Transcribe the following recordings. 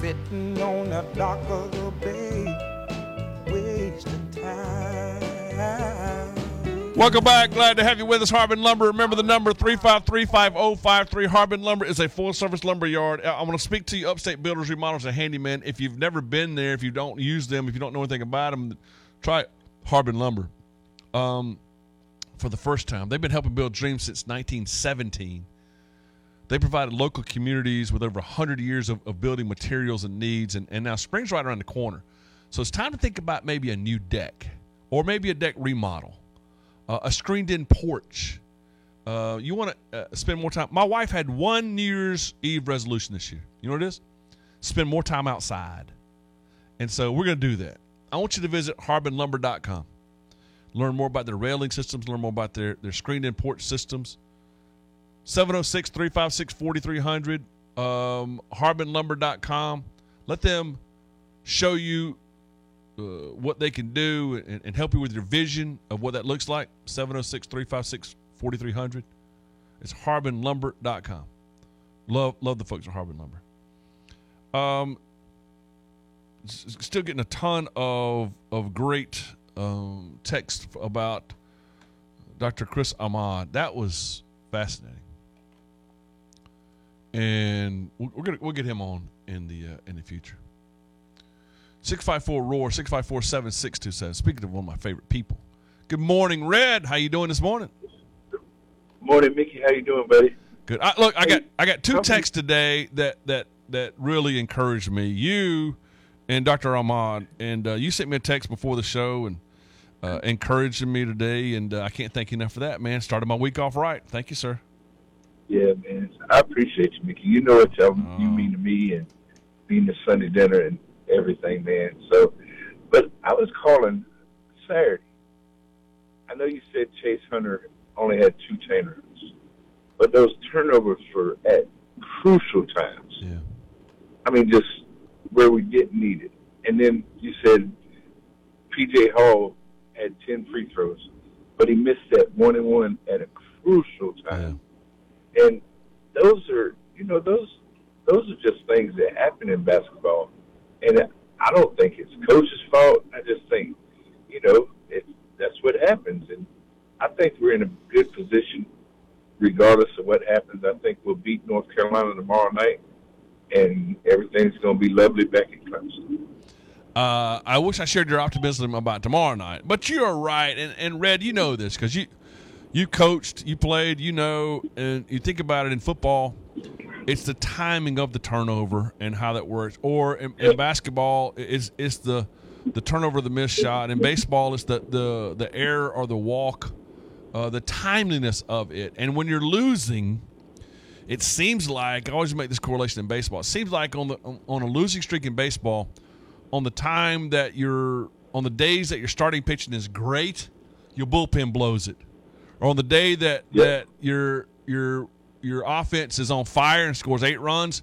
Sitting on the dock of the bay, wasting time. Welcome back. Glad to have you with us, Harbin Lumber. Remember the number 3535053. Harbin Lumber is a full service lumber yard. I want to speak to you, Upstate Builders, Remodels, and Handyman. If you've never been there, if you don't use them, if you don't know anything about them, try Harbin Lumber um, for the first time. They've been helping build dreams since 1917. They provided local communities with over 100 years of, of building materials and needs, and, and now spring's right around the corner. So it's time to think about maybe a new deck or maybe a deck remodel, uh, a screened in porch. Uh, you want to uh, spend more time. My wife had one New Year's Eve resolution this year. You know what it is? Spend more time outside. And so we're going to do that. I want you to visit harbinlumber.com. Learn more about their railing systems, learn more about their, their screened in porch systems. 706 356 4300, um, harbinlumber.com. Let them show you uh, what they can do and, and, help you with your vision of what that looks like. 706 356 4300. It's harbinlumber.com. Love, love the folks at Harbin Lumber. Um, still getting a ton of, of great um, text about Dr. Chris Ahmad. That was fascinating and we're gonna we'll get him on in the uh, in the future. Six five four roar six five four seven six two seven. Speaking of one of my favorite people, good morning, Red. How you doing this morning? Morning, Mickey. How you doing, buddy? Good. I, look, I got I got two texts today that that that really encouraged me. You and Dr. Ahmad, and uh, you sent me a text before the show and uh, encouraging me today, and uh, I can't thank you enough for that, man. Started my week off right. Thank you, sir. Yeah, man. I appreciate you, Mickey. You know what uh-huh. you mean to me and being the Sunday dinner and everything, man. So, but I was calling Saturday. I know you said Chase Hunter only had two turnovers, but those turnovers were at crucial times. Yeah. I mean, just where we get needed. And then you said PJ Hall had 10 free throws, but he missed that one and one at a crucial time. Yeah and those are, you know, those those are just things that happen in basketball. And I don't think it's coach's fault. I just think, you know, it, that's what happens. And I think we're in a good position, regardless of what happens. I think we'll beat North Carolina tomorrow night, and everything's going to be lovely back in Clemson. Uh, I wish I shared your optimism about tomorrow night, but you're right. And, and Red, you know this because you you coached, you played, you know, and you think about it in football, it's the timing of the turnover and how that works. Or in, in basketball, it's it's the the turnover, the missed shot. In baseball, it's the the the error or the walk, uh, the timeliness of it. And when you're losing, it seems like I always make this correlation in baseball. It seems like on the on a losing streak in baseball, on the time that you're on the days that your starting pitching is great, your bullpen blows it on the day that yep. that your your your offense is on fire and scores eight runs,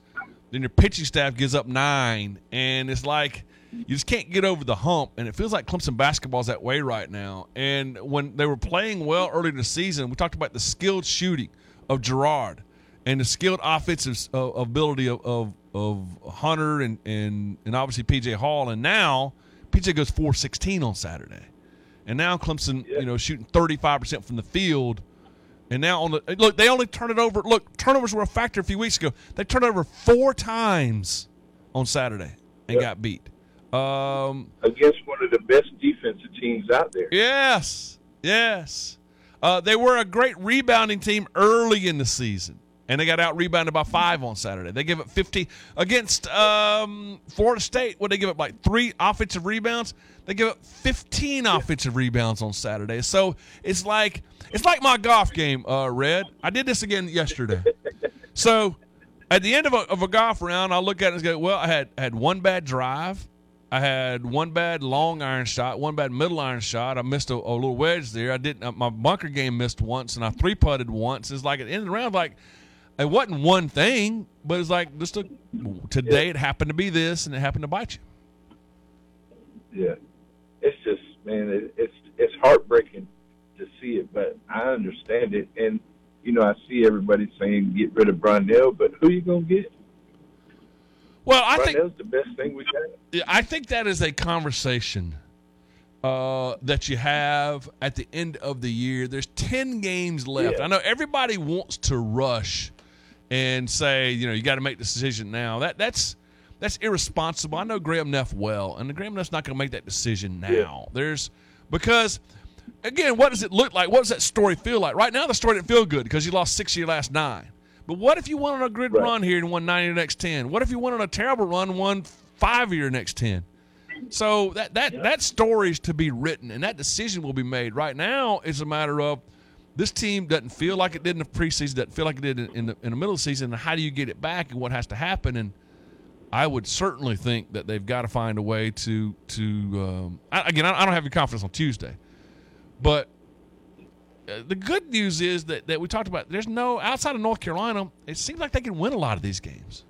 then your pitching staff gives up nine, and it's like you just can't get over the hump. And it feels like Clemson basketball is that way right now. And when they were playing well early in the season, we talked about the skilled shooting of Girard and the skilled offensive uh, ability of, of, of Hunter and, and and obviously PJ Hall. And now PJ goes four sixteen on Saturday. And now Clemson, yeah. you know, shooting 35% from the field. And now on the look, they only turned it over. Look, turnovers were a factor a few weeks ago. They turned over four times on Saturday and got beat. Um, Against one of the best defensive teams out there. Yes, yes. Uh, they were a great rebounding team early in the season and they got out rebounded by five on Saturday. They give up 50 against um, Florida State. What they give up like three offensive rebounds? They give up 15 offensive rebounds on Saturday. So it's like it's like my golf game, uh, Red. I did this again yesterday. So at the end of a, of a golf round, I'll look at it and go, well, I had had one bad drive. I had one bad long iron shot, one bad middle iron shot. I missed a, a little wedge there. I didn't. Uh, my bunker game missed once, and I three putted once. It's like at the end of the round, like it wasn't one thing, but it's like just a, today it happened to be this, and it happened to bite you. Yeah, it's just man, it, it's it's heartbreaking to see it, but I understand it, and you know I see everybody saying get rid of Brownell, but who you gonna get? Well, I think that's the best thing we got. I think that is a conversation uh, that you have at the end of the year. There's ten games left. Yeah. I know everybody wants to rush and say, you know, you got to make the decision now. That that's that's irresponsible. I know Graham Neff well, and Graham Neff's not going to make that decision now. Yeah. There's because again, what does it look like? What does that story feel like? Right now, the story didn't feel good because you lost six of your last nine. But what if you went on a good Right. run here and won nine of your next ten? What if you went on a terrible run and won five of your next ten? So that that that story's to be written, and that decision will be made. Right now, it's a matter of this team doesn't feel like it did in the preseason, doesn't feel like it did in, in the in the middle of the season. And how do you get it back, and what has to happen? And I would certainly think that they've got to find a way to to um, I, again. I, I don't have your confidence on Tuesday, but uh, the good news is that, that we talked about there's no outside of North Carolina. It seems like they can win a lot of these games,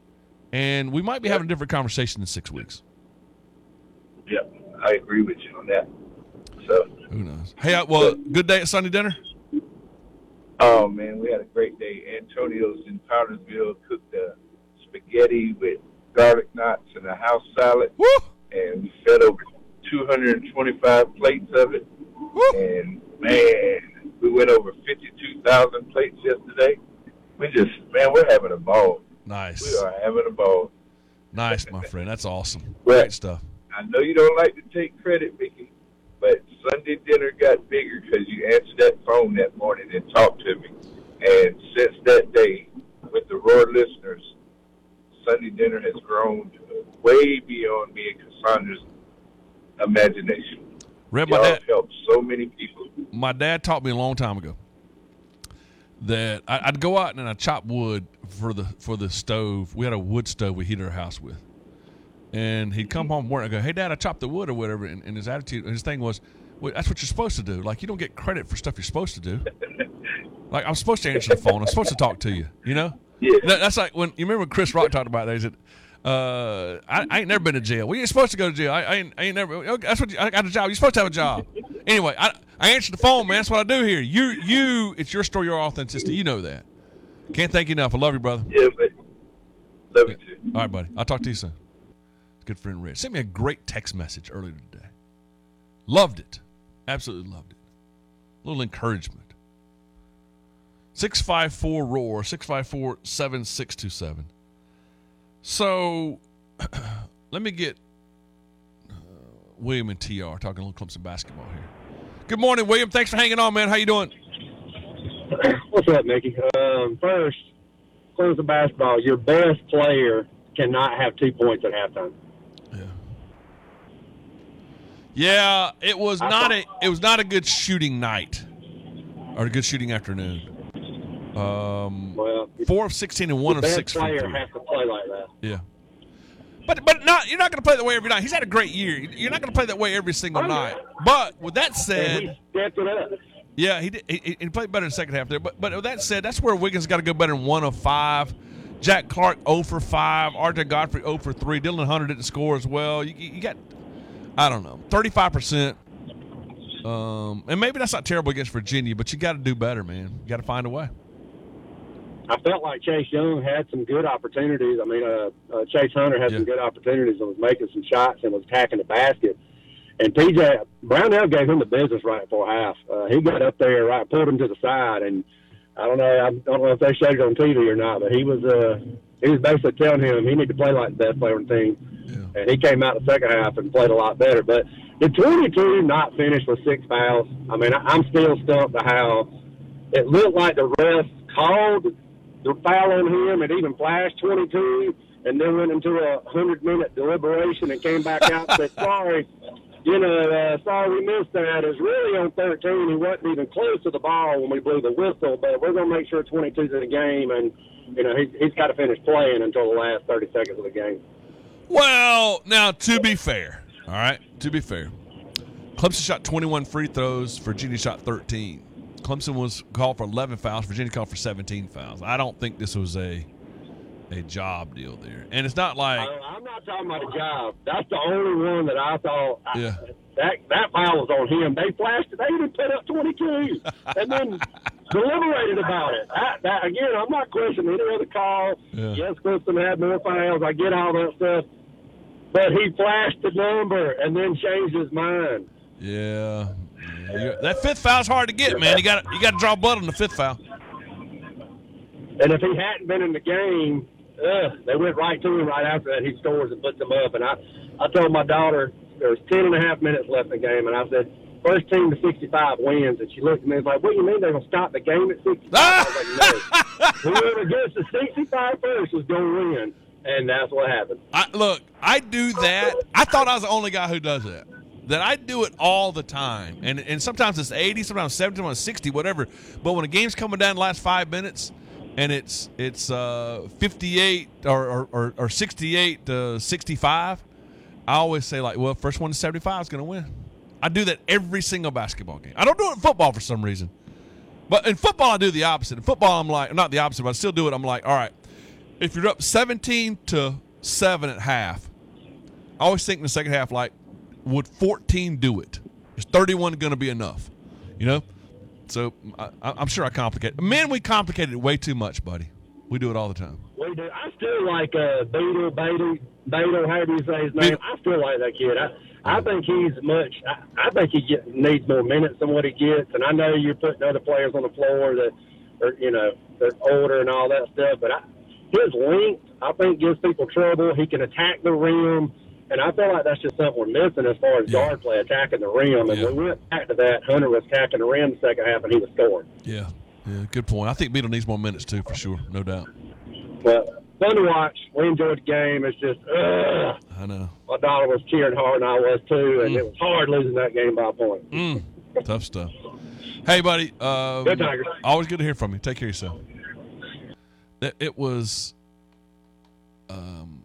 and we might be having a different conversation in six weeks. Yeah, I agree with you on that. So, Who knows? Hey, uh, well, good day at Sunday dinner. oh man, we had a great day. Antonio's in Powdersville cooked the spaghetti with garlic knots and a house salad, Woo! and we fed over 225 plates of it. Woo! And man, we went over 52,000 plates yesterday. We just, man, we're having a ball. Nice. We are having a ball. nice, my friend. That's awesome. Great stuff. I know you don't like to take credit, Mickey, but Sunday dinner got bigger because you answered that phone that morning and talked to me. And since that day, with the Roar listeners, Sunday dinner has grown way beyond me and Cassandra's imagination. Red, my dad, helped so many people. my dad taught me a long time ago that I'd go out and I'd chop wood for the for the stove. We had a wood stove we heated our house with, and he'd come home from work and go, "Hey, Dad, I chopped the wood or whatever." And, and his attitude, his thing was, well, "That's what you're supposed to do. Like you don't get credit for stuff you're supposed to do. Like I'm supposed to answer the phone. I'm supposed to talk to you. You know." Yeah. That- that's like when you remember when Chris Rock talked about that. He said, uh, I, I ain't never been to jail. We ain't supposed to go to jail. I, I, ain't, I ain't never. That's what you, I got a job. You're supposed to have a job. Anyway, I, I answered the phone, man. That's what I do here. You, you. It's your story, your authenticity. You know that. Can't thank you enough. I love you, brother. Yeah, but love you too. All right, buddy. I'll talk to you soon. Good friend Rich sent me a great text message earlier today. Loved it. Absolutely loved it. A little encouragement. 654 roar 654 7627. So let me get uh, William and TR talking a little Clemson basketball here. Good morning, William. Thanks for hanging on, man. How you doing? What's up, Mickey? Um, first, close the basketball. Your best player cannot have two points at halftime. Yeah. Yeah, it was not a it was not a good shooting night or a good shooting afternoon. Um, Well, four of sixteen and one of six from three. has to play like that. Yeah, but but not you're not going to play that way every night. He's had a great year. You're not going to play that way every single night. But with that said, yeah, he did. He, he played better in the second half there. But but with that said, that's where Wiggins got to go better than one of five. Jack Clark 0 for 5. RJ Godfrey 0 for 3. Dillon Hunter didn't score as well. You, you got, I don't know, 35%. Um, and maybe that's not terrible against Virginia, but you got to do better, man. You got to find a way. I felt like Chase Young had some good opportunities. I mean, uh, uh, Chase Hunter had Yeah. some good opportunities and was making some shots and was attacking the basket. And PJ Brownell gave him the business right before half. Uh, he got up there, right, pulled him to the side, and I don't know, I don't know if they showed it on TV or not, but he was uh, he was basically telling him he need to play like the best player on the team. Yeah. And he came out the second half and played a lot better. But the 22 not finished with six fouls. I mean, I, I'm still stumped to how it looked like the ref called the foul on him and even flashed 22 and then went into a 100 minute deliberation and came back out and said, sorry, you know, uh, sorry we missed that. It's really on 13. He wasn't even close to the ball when we blew the whistle, but we're going to make sure 22's in the game. And, you know, he's, he's got to finish playing until the last 30 seconds of the game. Well, now, to be fair, All right. To be fair, Clemson shot 21 free throws. Virginia shot 13. Clemson was called for 11 fouls. Virginia called for 17 fouls. I don't think this was a a job deal there, and it's not like I, I'm not talking about a job. That's the only one that I thought. I- that that foul was on him. They flashed it. They even put up 22, and then deliberated about it. That, that again, I'm not questioning any other call. Yeah. Yes, Clemson had more fouls. I get all that stuff, but he flashed the number and then changed his mind. yeah. That fifth foul's hard to get, man. You got you got to draw blood on the fifth foul. And if he hadn't been in the game, ugh, they went right to him right after that. He scores and puts them up. And I, I told my daughter there was ten and a half minutes left in the game, and I said, first team to 65 wins. And she looked at me and was like, what do you mean they're going to stop the game at 65? I was like, no. Whoever gets to 65 first is going to win. And that's what happened. I, look, I do that. I thought I was the only guy who does that. That I do it all the time, and and sometimes it's eighty, sometimes seventy, sometimes sixty, whatever. But when a game's coming down the last five minutes, and it's it's uh, fifty eight or, or, or, or sixty eight to sixty five, I always say like, well, first one to seventy five is going to win. I do that every single basketball game. I don't do it in football for some reason, but in football I do the opposite. In football, I'm like not the opposite, but I still do it. I'm like, all right, if you're up 17 to 7 at half, I always think in the second half, like, would 14 do it? Is 31 going to be enough? You know? So I, I'm sure I complicate. Man, we complicate it way too much, buddy. We do it all the time. We do. I still like uh, Beetle, Beetle, Beetle, however you say his name. Beetle. I still like that kid. I, I think he's much. I, I think he get, needs more minutes than what he gets. And I know you're putting other players on the floor that are, you know, they're older and all that stuff. But I, his length, I think, gives people trouble. He can attack the rim. And I feel like that's just something we're missing as far as Yeah. guard play, attacking the rim. And Yeah. we went back to that. Hunter was attacking the rim the second half, and he was scoring. Yeah. Yeah. Good point. I think Beetle needs more minutes, too, for sure. No doubt. But fun to watch. We enjoyed the game. It's just, ugh. I know. my daughter was cheering hard, and I was too, and it was hard losing that game by a point. Mm, tough stuff. Hey, buddy. Um, Go Tigers. Always good to hear from you. Take care of yourself. It, it was um,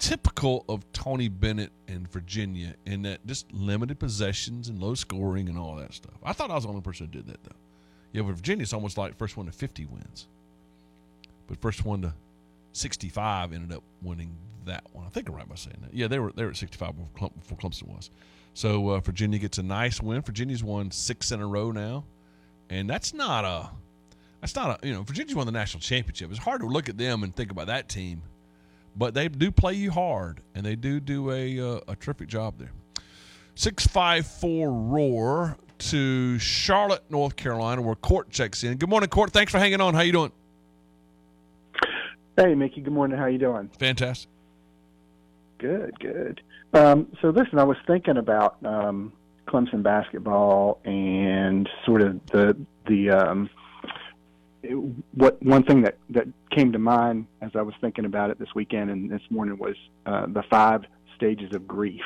typical of Tony Bennett and Virginia in that just limited possessions and low scoring and all that stuff. I thought I was the only person who did that, though. Yeah, but Virginia's almost like first one to 50 wins. But first one to 65 ended up winning that one. I think I'm right by saying that. Yeah, they were they were at 65 before, Clemson was. So uh, Virginia gets a nice win. Virginia's won six in a row now, and that's not a that's not a you know Virginia's won the national championship. It's hard to look at them and think about that team, but they do play you hard, and they do do a uh, a terrific job there. Six five four roar to Charlotte, North Carolina, where Court checks in. Good morning, Court. Thanks for hanging on. How you doing? Hey, Mickey. Good morning. How you doing? Fantastic. Good, good. Um, so listen, I was thinking about um, Clemson basketball and sort of the the um, what one thing that that came to mind as I was thinking about it this weekend and this morning was uh, the five stages of grief.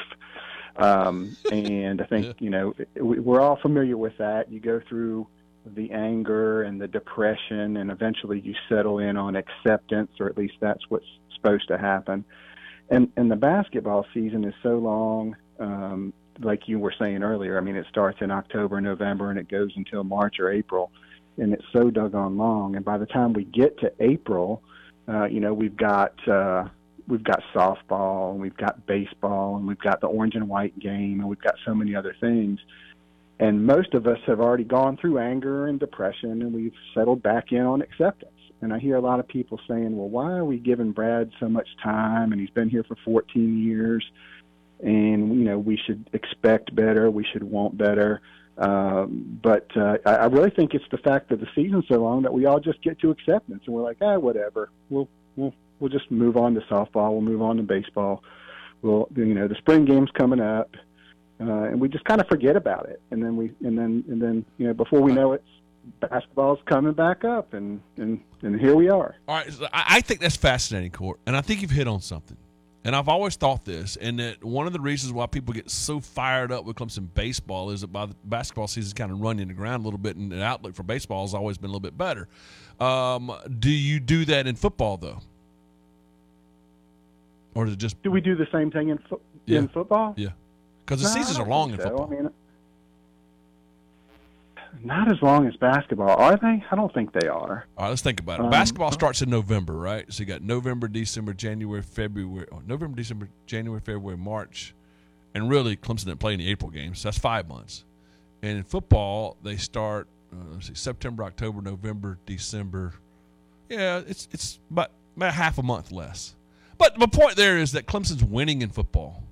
Um, and I think Yeah. you know we- we're all familiar with that. You go through the anger and the depression, and eventually you settle in on acceptance, or at least that's what's supposed to happen. And and the basketball season is so long, um, like you were saying earlier. I mean, it starts in October, November, and it goes until March or April, and it's so doggone long. And by the time we get to April, uh, you know, we've got uh, we've got softball, and we've got baseball, and we've got the orange and white game, and we've got so many other things. And most of us have already gone through anger and depression, and we've settled back in on acceptance. And I hear a lot of people saying, well, why are we giving Brad so much time? And he's been here for 14 years. And, you know, we should expect better. We should want better. Um, but uh, I, I really think it's the fact that the season's so long that we all just get to acceptance. And we're like, ah, whatever. We'll, we'll, we'll just move on to softball. We'll move on to baseball. We'll, you know, the spring game's coming up. Uh, and we just kind of forget about it. And then we, and then, and then, you know, before we know it, basketball's coming back up, and and and here we are. All right, I I think that's fascinating, Court, and I think you've hit on something. And I've always thought this, and that one of the reasons why people get so fired up with Clemson baseball is that by the basketball season kind of running the ground a little bit, and the outlook for baseball has always been a little bit better. Um, do you do that in football though? or is it just Do we do the same thing in fo- Yeah. in football? yeah? Because the No, seasons are long in football. I mean, not as long as basketball, are they? I don't think they are. All right, let's think about it. Um, Basketball starts in November, right? So you got November, December, January, February, oh, November, December, January, February, March, and really Clemson didn't play any April games. So that's five months. And in football, they start uh, let's see, September, October, November, December. Yeah, it's it's about about half a month less. But my point there is that Clemson's winning in football.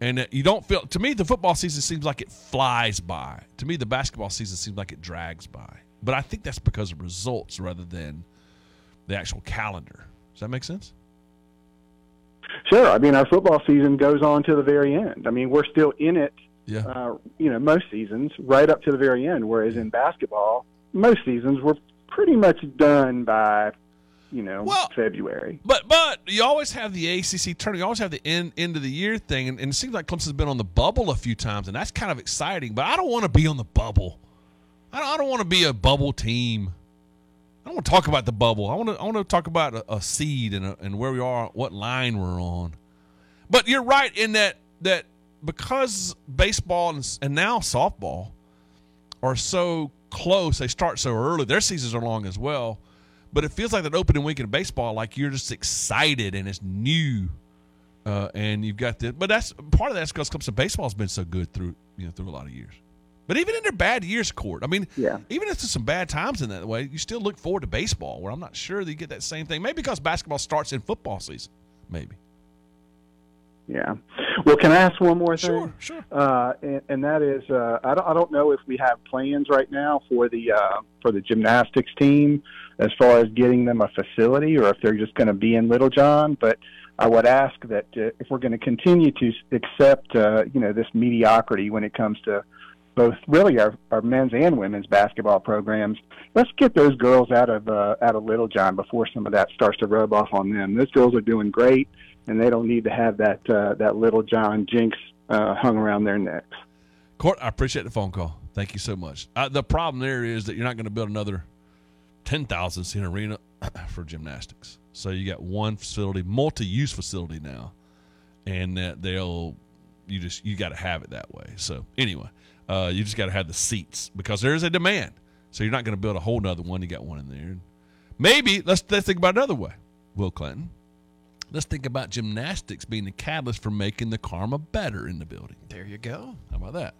And you don't feel to me the football season seems like it flies by. To me the basketball season seems like it drags by. But I think that's because of results rather than the actual calendar. Does that make sense? Sure. I mean, our football season goes on to the very end. I mean, we're still in it. Yeah. Uh, you know, most seasons right up to the very end. Whereas in basketball, most seasons we're pretty much done by, you know, Well- February. But but you always have the ACC tournament. You always have the end end of the year thing, and, and it seems like Clemson's been on the bubble a few times, and that's kind of exciting. But I don't want to be on the bubble. I don't, I don't want to be a bubble team. I don't want to talk about the bubble. I want to I want to talk about a, a seed and a, and where we are, what line we're on. But you're right in that that because baseball and, and now softball are so close, they start so early. Their seasons are long as well. But it feels like that opening week in baseball, like you're just excited and it's new, uh, and you've got the. But that's part of that's because Clemson baseball's been so good through you know through a lot of years. But even in their bad years, court. I mean, Yeah. even if there's some bad times in that way, you still look forward to baseball. Where I'm not sure that you get that same thing. Maybe because basketball starts in football season. Maybe. Yeah. Well, can I ask one more thing? Sure, sure. Uh, and, and that is, uh, I don't, I don't know if we have plans right now for the uh, for the gymnastics team as far as getting them a facility, or if they're just going to be in Littlejohn. But I would ask that uh, if we're going to continue to accept, uh, you know, this mediocrity when it comes to both really our, our men's and women's basketball programs, let's get those girls out of uh, out of Littlejohn before some of that starts to rub off on them. Those girls are doing great, and they don't need to have that uh, that Littlejohn jinx uh, hung around their necks. Court, I appreciate the phone call. Thank you so much. Uh, the problem there is that you're not going to build another 10,000 seat arena for gymnastics. So you got one facility, multi-use facility now, and that they'll you just you got to have it that way. So anyway, uh, you just got to have the seats because there is a demand. So you're not going to build a whole nother one. You got one in there. Maybe let's let's think about another way. Will Clinton. Let's think about gymnastics being the catalyst for making the karma better in the building. There you go. How about that?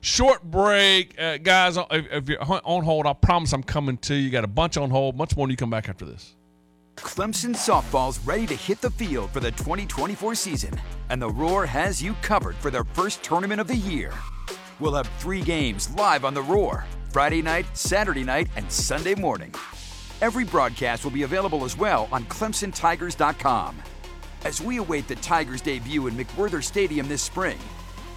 Short break, uh, guys. If, if you're on hold, I promise I'm coming to you. Got a bunch on hold. Much more. when You come back after this. Clemson softball's ready to hit the field for the 2024 season, and the Roar has you covered for their first tournament of the year. We'll have three games live on the Roar Friday night, Saturday night, and Sunday morning. Every broadcast will be available as well on ClemsonTigers.com. As we await the Tigers' debut in McWhorter Stadium this spring,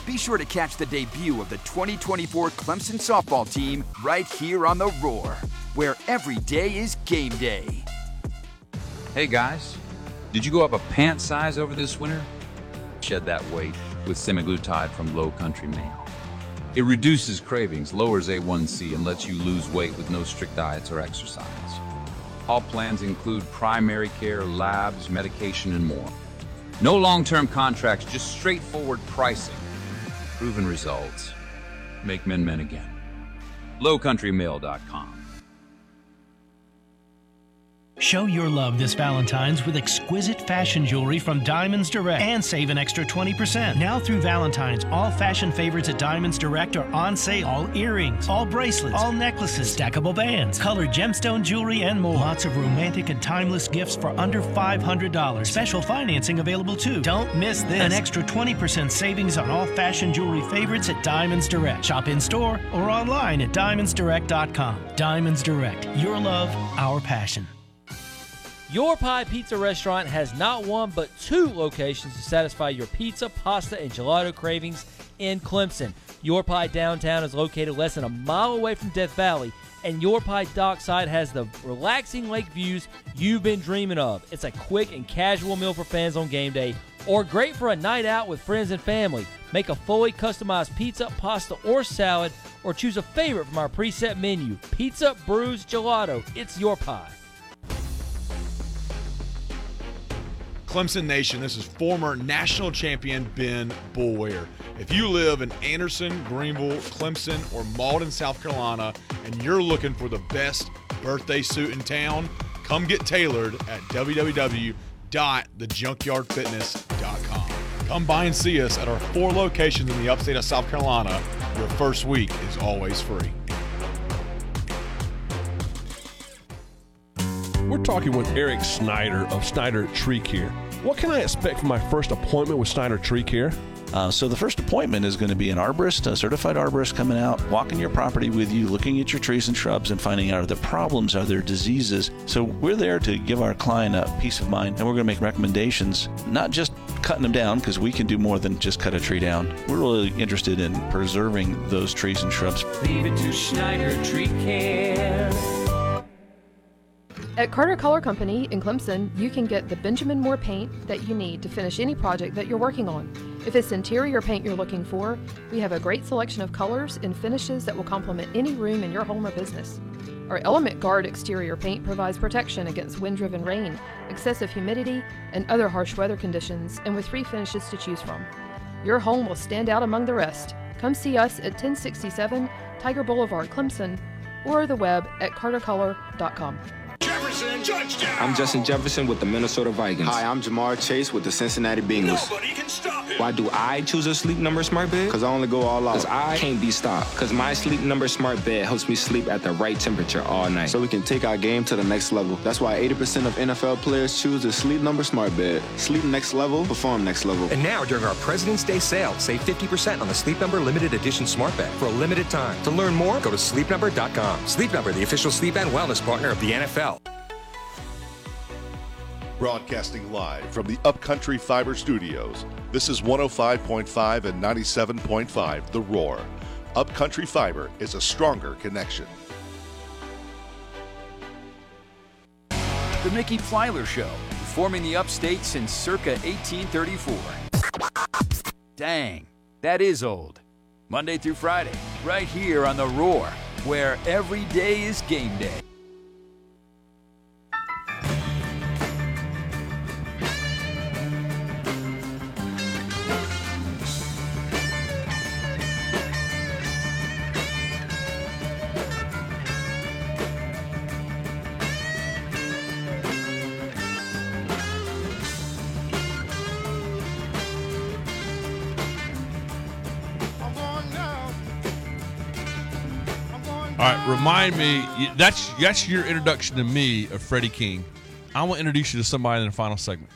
be sure to catch the debut of the 2024 Clemson softball team right here on the Roar, where every day is game day. Hey guys, did you go up a pant size over this winter? Shed that weight with semaglutide from Low Country Male. It reduces cravings, lowers A1C, and lets you lose weight with no strict diets or exercise. All plans include primary care, labs, medication, and more. No long term contracts, just straightforward pricing. Proven results. Make men men again. LowCountryMale.com. Show your love this Valentine's with exquisite fashion jewelry from Diamonds Direct and save an extra 20%. Now through Valentine's, all fashion favorites at Diamonds Direct are on sale. All earrings, all bracelets, all necklaces, stackable bands, colored gemstone jewelry, and more. Lots of romantic and timeless gifts for under $500. Special financing available too. Don't miss this. An extra 20% savings on all fashion jewelry favorites at Diamonds Direct. Shop in store or online at diamondsdirect.com. Diamonds Direct. Your love, our passion. Your Pie Pizza Restaurant has not one but two locations to satisfy your pizza, pasta, and gelato cravings in Clemson. Your Pie Downtown is located less than a mile away from Death Valley, and Your Pie Dockside has the relaxing lake views you've been dreaming of. It's a quick and casual meal for fans on game day, or great for a night out with friends and family. Make a fully customized pizza, pasta, or salad, or choose a favorite from our preset menu. Pizza, brews, gelato. It's Your Pie. Clemson Nation, this is former national champion Ben Boulware. If you live in Anderson, Greenville, Clemson, or Mauldin, South Carolina, and you're looking for the best birthday suit in town, come get tailored at www.thejunkyardfitness.com. Come by and see us at our four locations in the upstate of South Carolina. Your first week is always free. We're talking with Eric Snyder of Snyder Tree Care. What can I expect from my first appointment with Snyder Tree Care? Uh, so the first appointment is going to be an arborist, a certified arborist coming out, walking your property with you, looking at your trees and shrubs, and finding out are there problems, are there diseases. So we're there to give our client a peace of mind, and we're going to make recommendations, not just cutting them down because we can do more than just cut a tree down. We're really interested in preserving those trees and shrubs. Leave it to Snyder Tree Care. At Carter Color Company in Clemson, you can get the Benjamin Moore paint that you need to finish any project that you're working on. If it's interior paint you're looking for, we have a great selection of colors and finishes that will complement any room in your home or business. Our Element Guard exterior paint provides protection against wind driven rain, excessive humidity, and other harsh weather conditions, and with three finishes to choose from. Your home will stand out among the rest. Come see us at 1067 Tiger Boulevard, Clemson, or the web at cartercolor.com. Jefferson. I'm Justin Jefferson with the Minnesota Vikings. Hi, I'm Ja'Marr Chase with the Cincinnati Bengals. Why do I choose a sleep number smart bed? Because I only go all out. Because I can't be stopped. Because my sleep number smart bed helps me sleep at the right temperature all night. So we can take our game to the next level. That's why 80% of NFL players choose the sleep number smart bed. Sleep next level, perform next level. And now during our President's Day sale, save 50% on the Sleep Number limited edition smart bed for a limited time. To learn more, go to sleepnumber.com. Sleep Number, the official sleep and wellness partner of the NFL. Broadcasting live from the Upcountry Fiber Studios. This is 105.5 and 97.5 The Roar. Upcountry Fiber is a stronger connection. The Mickey Plyler Show, performing the upstate since circa 1834. Dang, that is old. Monday through Friday, right here on The Roar, where every day is game day. Remind me. That's that's your introduction to me of Freddie King. I want to introduce you to somebody in the final segment.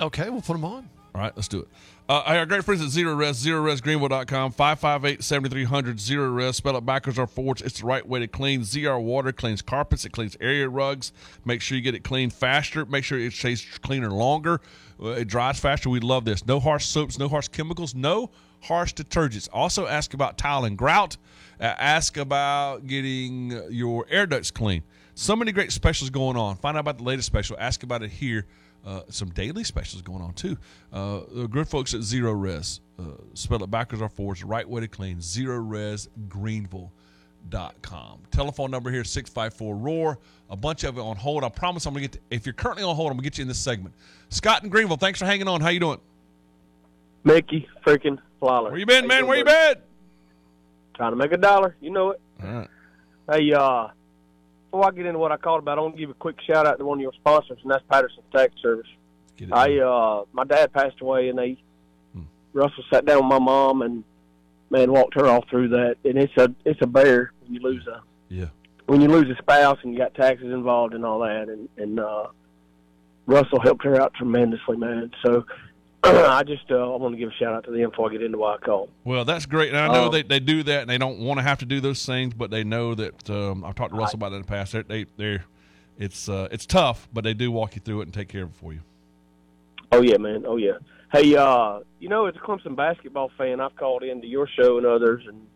Okay, we'll put them on. All right, let's do it. Uh, our great friends at Zero Res, ZerorezGreenville.com, 558-7300, Zerorez. Spell it backwards or forwards. It's the right way to clean. ZR Water cleans carpets. It cleans area rugs. Make sure you get it clean faster. Make sure it stays cleaner longer. Uh, it dries faster. We love this. No harsh soaps, no harsh chemicals, no harsh detergents. Also ask about tile and grout. Uh, ask about getting your air ducts clean. So many great specials going on. Find out about the latest special. Ask about it here. Uh, some daily specials going on too. Uh, the good folks at Zerorez, uh, spell it backwards or forwards, right way to clean. Zerorez Greenville.com. Telephone number here 654 Roar. A bunch of it on hold. I promise I'm gonna get. To, if you're currently on hold, I'm gonna get you in this segment. Scott in Greenville, thanks for hanging on. How you doing? Mickey freaking Fowler. Where you been, man? Where you been? Trying to make a dollar. You know it. All right. Hey, uh, before I get into what I called about, I want to give a quick shout out to one of your sponsors, and that's Patterson Tax Service. I uh, my dad passed away, and they Hmm. Russell sat down with my mom and man walked her all through that, and it's a it's a bear when you lose a Yeah. when you lose a spouse and you got taxes involved and all that, and and uh, Russell helped her out tremendously, man. So I just uh, I want to give a shout out to them before I get into why I called. Well, that's great. And I know Um, they, they do that and they don't want to have to do those things, but they know that um, I've talked to Russell about that in the past. They're, they they're it's uh, it's tough, but they do walk you through it and take care of it for you. Oh yeah, man. Oh yeah. Hey, uh, you know, as a Clemson basketball fan, I've called into your show and others and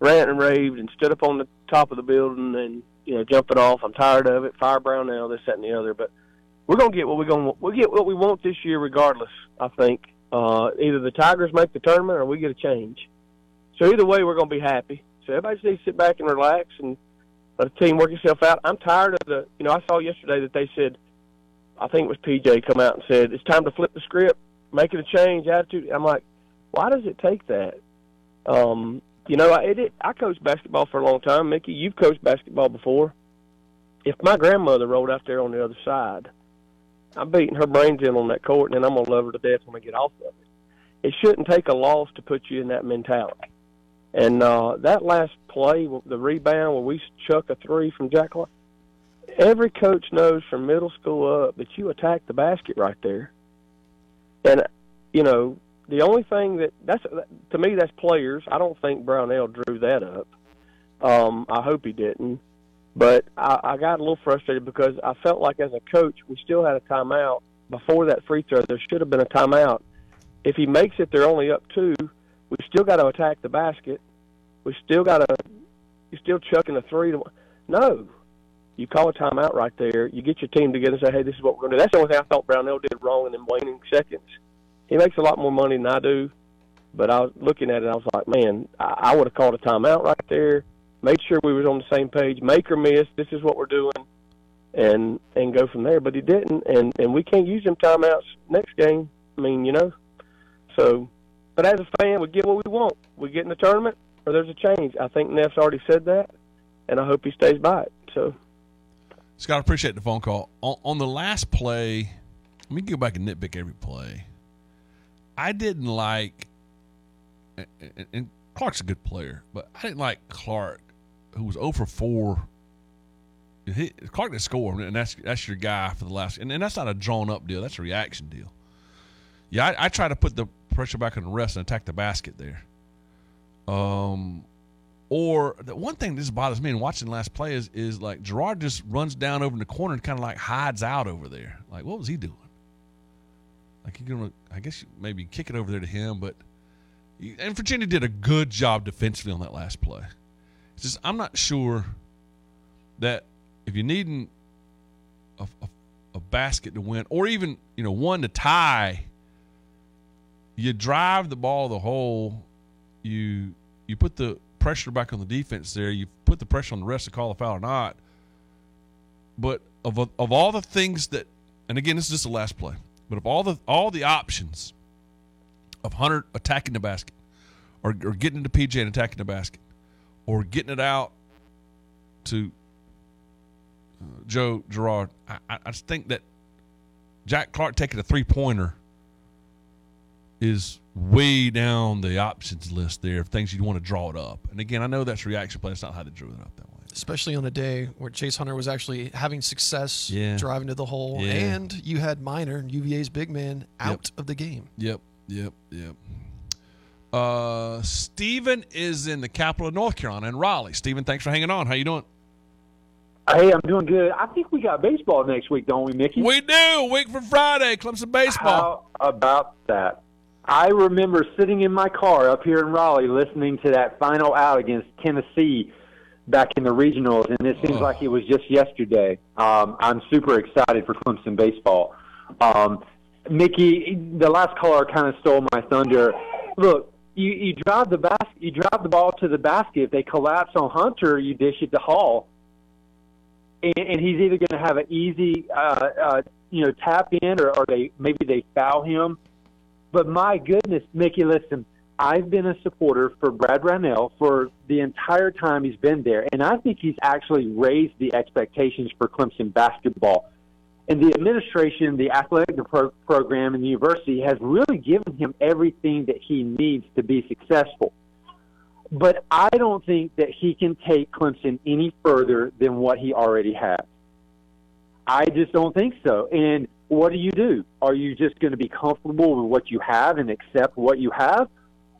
ranted and raved and stood up on the top of the building and you know jumped it off. I'm tired of it. Fire Brownell, this, that, and the other. But we're gonna get what we're gonna we get what we want this year, regardless. I think uh, either the Tigers make the tournament or we get a change. So either way, we're gonna be happy. So everybody just needs to sit back and relax and let the team work itself out. I'm tired of the. You know, I saw yesterday that they said I think it was PJ come out and said it's time to flip the script, make it a change attitude. I'm like, why does it take that? Um, you know, I it, it, I coached basketball for a long time. Mickey, you've coached basketball before. If my grandmother rolled out there on the other side, I'm beating her brains in on that court, and then I'm gonna love her to death when I get off of it. It shouldn't take a loss to put you in that mentality. And uh, that last play, the rebound where we chuck a three from Jack every coach knows from middle school up that you attack the basket right there. And you know, the only thing that that's to me that's players. I don't think Brownell drew that up. Um, I hope he didn't. But I, I got a little frustrated because I felt like as a coach we still had a timeout before that free throw. There should have been a timeout. If he makes it, they're only up two. We still got to attack the basket. We still got to. You're still chucking a three to. one. No, you call a timeout right there. You get your team together and say, "Hey, this is what we're going to do." That's the only thing I thought Brownell did wrong in them waning seconds. He makes a lot more money than I do, but I was looking at it. I was like, "Man, I, I would have called a timeout right there, made sure we was on the same page, make or miss. This is what we're doing, and and go from there." But he didn't, and and we can't use them timeouts next game. I mean, you know, so. But as a fan, we get what we want. We get in the tournament, or there's a change. I think Neff's already said that, and I hope he stays by it. So. Scott, appreciate the phone call. On, on the last play, let me go back and nitpick every play. I didn't like, and Clark's a good player, but I didn't like Clark, who was 0 for 4. He, Clark didn't score, and that's that's your guy for the last. And, and that's not a drawn up deal; that's a reaction deal. Yeah, I, I try to put the pressure back on the rest and attack the basket there. Um, or the one thing that bothers me in watching the last play is is like Girard just runs down over in the corner and kind of like hides out over there. Like, what was he doing? Like, you gonna, I guess maybe kick it over there to him, but and Virginia did a good job defensively on that last play. Just I'm not sure that if you're needing a, a, a basket to win, or even you know one to tie, you drive the ball the hole, you you put the pressure back on the defense there. You put the pressure on the rest to call a foul or not. But of of all the things that, and again, this is just the last play. But of all the all the options of Hunter attacking the basket, or, or getting into PJ and attacking the basket, or getting it out to uh, Joe Girard, I, I just think that Jack Clark taking a three pointer is way down the options list there of things you'd want to draw it up. And again, I know that's reaction play. That's not how they drew it up that way. Especially on a day where Chase Hunter was actually having success Yeah. driving to the hole, Yeah. and you had Minor, UVA's big man, out of the game. Yep, yep, yep. Uh, Stephen is in the capital of North Carolina in Raleigh. Stephen, thanks for hanging on. How you doing? Hey, I'm doing good. I think we got baseball next week, don't we, Mickey? We do. Week from Friday, Clemson baseball. How about that? I remember sitting in my car up here in Raleigh listening to that final out against Tennessee back in the regionals, and it seems like it was just yesterday. Um, I'm super excited for Clemson baseball. Um, Mickey, the last caller kind of stole my thunder. Look, you, you drive the bas- you drive the ball to the basket. If they collapse on Hunter, you dish it to Hall, and, and he's either going to have an easy, uh, uh, you know, tap in, or, or they maybe they foul him. But my goodness, Mickey, listen, I've been a supporter for Brad Brownell for the entire time he's been there, and I think he's actually raised the expectations for Clemson basketball. And the administration, the athletic pro- program, and the university has really given him everything that he needs to be successful. But I don't think that he can take Clemson any further than what he already has. I just don't think so. And what do you do? Are you just going to be comfortable with what you have and accept what you have?